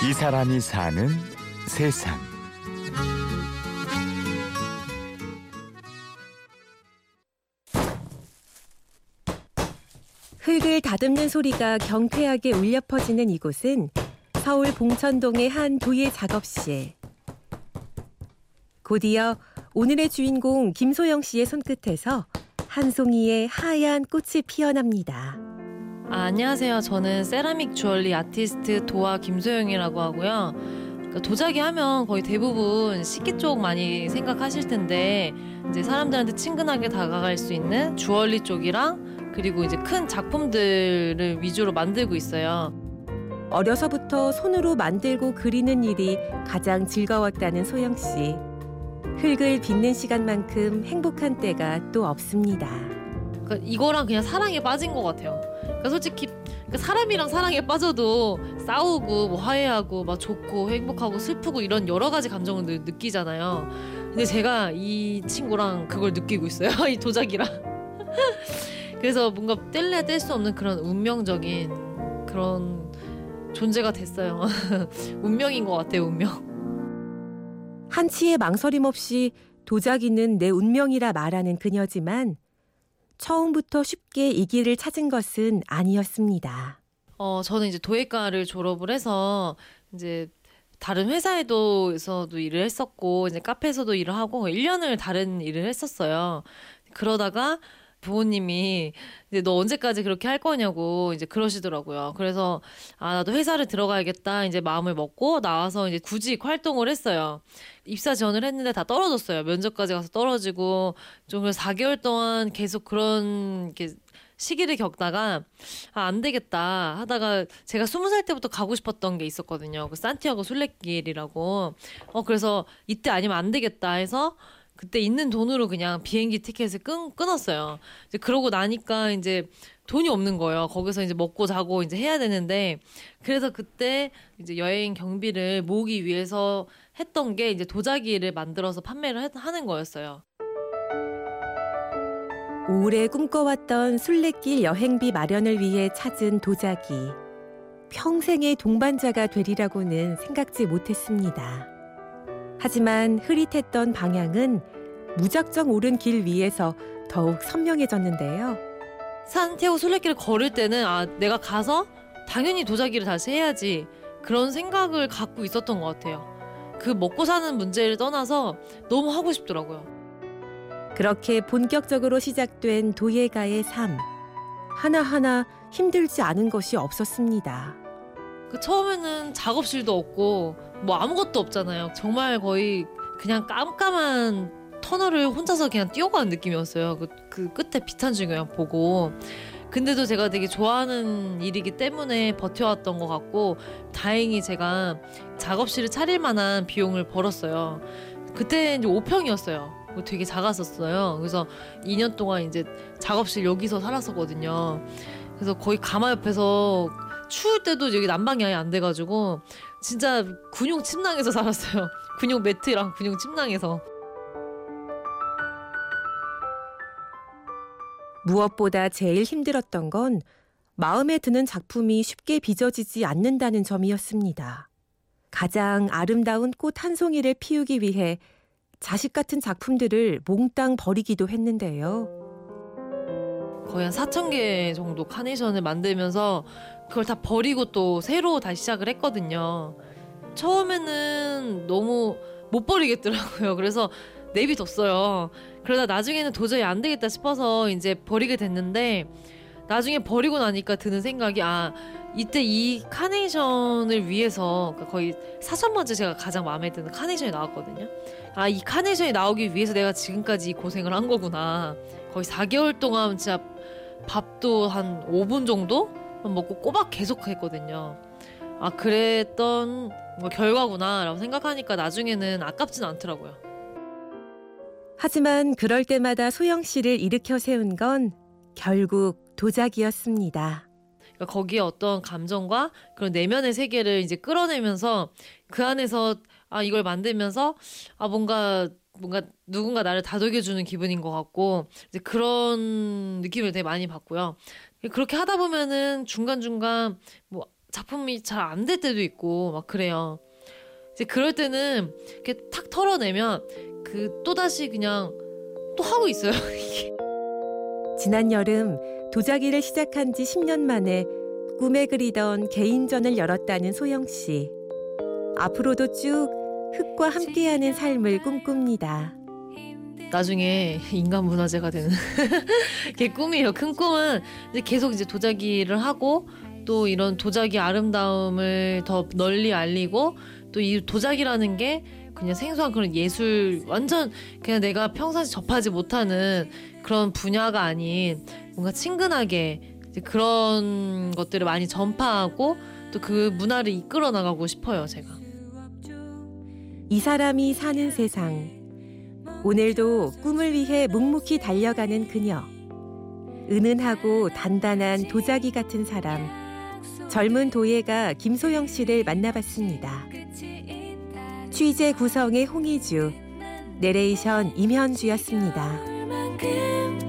이 사람이 사는 세상. 흙을 다듬는 소리가 경쾌하게 울려 퍼지는 이곳은 서울 봉천동의 한 도예 작업실. 곧이어 오늘의 주인공 김소영 씨의 손끝에서 한 송이의 하얀 꽃이 피어납니다. 아, 안녕하세요. 저는 세라믹 주얼리 아티스트 도화 김소영이라고 하고요. 그러니까 도자기 하면 거의 대부분 식기 쪽 많이 생각하실 텐데 이제 사람들한테 친근하게 다가갈 수 있는 주얼리 쪽이랑 그리고 이제 큰 작품들을 위주로 만들고 있어요. 어려서부터 손으로 만들고 그리는 일이 가장 즐거웠다는 소영 씨. 흙을 빚는 시간만큼 행복한 때가 또 없습니다. 그러니까 이거랑 그냥 사랑에 빠진 것 같아요. 그러니까 솔직히 그러니까 사람이랑 사랑에 빠져도 싸우고 뭐 화해하고 막 좋고 행복하고 슬프고 이런 여러 가지 감정을 느, 느끼잖아요. 근데 제가 이 친구랑 그걸 느끼고 있어요. 이 도자기랑. 그래서 뭔가 뗄래야 뗄 수 없는 그런 운명적인 그런 존재가 됐어요. 운명인 것 같아요, 운명. 한치의 망설임 없이 도자기는 내 운명이라 말하는 그녀지만 처음부터 쉽게 이 길을 찾은 것은 아니었습니다. 어, 저는 이제 도예과를 졸업을 해서 이제 다른 회사에도서도 일을 했었고 이제 카페에서도 일을 하고 1년을 다른 일을 했었어요. 그러다가 부모님이 이제 너 언제까지 그렇게 할 거냐고 이제 그러시더라고요. 그래서 아 나도 회사를 들어가야겠다 이제 마음을 먹고 나와서 이제 구직 활동을 했어요. 입사 지원을 했는데 다 떨어졌어요. 면접까지 가서 떨어지고 좀 그래서 4개월 동안 계속 그런 게 시기를 겪다가 아, 안 되겠다 하다가 제가 스무 살 때부터 가고 싶었던 게 있었거든요. 그 산티아고 순례길이라고. 어 그래서 이때 아니면 안 되겠다 해서 그때 있는 돈으로 그냥 비행기 티켓을 끊, 끊었어요. 이제 그러고 나니까 이제 돈이 없는 거예요. 거기서 이제 먹고 자고 이제 해야 되는데 그래서 그때 이제 여행 경비를 모으기 위해서 했던 게 이제 도자기를 만들어서 판매를 하는 거였어요. 오래 꿈꿔왔던 순례길 여행비 마련을 위해 찾은 도자기. 평생의 동반자가 되리라고는 생각지 못했습니다. 하지만 흐릿했던 방향은 무작정 오른 길 위에서 더욱 선명해졌는데요. 산티아고 순례길을 걸을 때는 아 내가 가서 당연히 도자기를 다시 해야지 그런 생각을 갖고 있었던 것 같아요. 그 먹고 사는 문제를 떠나서 너무 하고 싶더라고요. 그렇게 본격적으로 시작된 도예가의 삶. 하나하나 힘들지 않은 것이 없었습니다. 그 처음에는 작업실도 없고 뭐 아무것도 없잖아요. 정말 거의 그냥 깜깜한 터널을 혼자서 그냥 뛰어가는 느낌이었어요. 그, 그 끝에 줄 그냥 보고. 근데도 제가 되게 좋아하는 일이기 때문에 버텨왔던 것 같고 다행히 제가 작업실을 차릴 만한 비용을 벌었어요. 그때 이제 5평이었어요. 되게 작았었어요. 그래서 2년 동안 이제 작업실 여기서 살았었거든요. 그래서 거의 가마 옆에서 추울 때도 여기 난방이 아예 안 돼가지고 진짜 군용 침낭에서 살았어요. 군용 매트랑 군용 침낭에서. 무엇보다 제일 힘들었던 건 마음에 드는 작품이 쉽게 빚어지지 않는다는 점이었습니다. 가장 아름다운 꽃 한 송이를 피우기 위해 자식 같은 작품들을 몽땅 버리기도 했는데요. 거의 한 4천 개 정도 카네이션을 만들면서 그걸 다 버리고 또 새로 다시 시작을 했거든요. 처음에는 너무 못 버리겠더라고요. 그래서 내비뒀어요. 그러다 나중에는 도저히 안 되겠다 싶어서 이제 버리게 됐는데 나중에 버리고 나니까 드는 생각이 아 이때 이 카네이션을 위해서 그러니까 거의 사천 번째 제가 가장 마음에 드는 카네이션이 나왔거든요. 아 이 카네이션이 나오기 위해서 내가 지금까지 이 고생을 한 거구나. 거의 4개월 동안 진짜 밥도 한 5분 정도 먹고 꼬박 계속 했거든요. 아 그랬던 뭐 결과구나라고 생각하니까 나중에는 아깝진 않더라고요. 하지만 그럴 때마다 소영 씨를 일으켜 세운 건 결국 도자기였습니다. 그러니까 거기에 어떤 감정과 그런 내면의 세계를 이제 끌어내면서 그 안에서 아 이걸 만들면서 아 뭔가 뭔가 누군가 나를 다독여주는 기분인 것 같고 이제 그런 느낌을 되게 많이 받고요. 그렇게 하다 보면은 중간 중간 뭐 작품이 잘 안 될 때도 있고 막 그래요. 이제 그럴 때는 이렇게 탁 털어내면 그 또 다시 그냥 또 하고 있어요. 지난 여름 도자기를 시작한 지 10년 만에 꿈에 그리던 개인전을 열었다는 소영 씨. 앞으로도 쭉 흙과 함께하는 삶을 꿈꿉니다. 나중에 인간 문화재가 되는 게 꿈이에요. 큰 꿈은 이제 계속 이제 도자기를 하고 또 이런 도자기 아름다움을 더 널리 알리고 또 이 도자기라는 게 그냥 생소한 그런 예술 완전 그냥 내가 평상시 접하지 못하는 그런 분야가 아닌 뭔가 친근하게 이제 그런 것들을 많이 전파하고 또 그 문화를 이끌어 나가고 싶어요, 제가. 이 사람이 사는 세상. 오늘도 꿈을 위해 묵묵히 달려가는 그녀. 은은하고 단단한 도자기 같은 사람. 젊은 도예가 김소영 씨를 만나봤습니다. 취재 구성의 홍희주, 내레이션 임현주였습니다.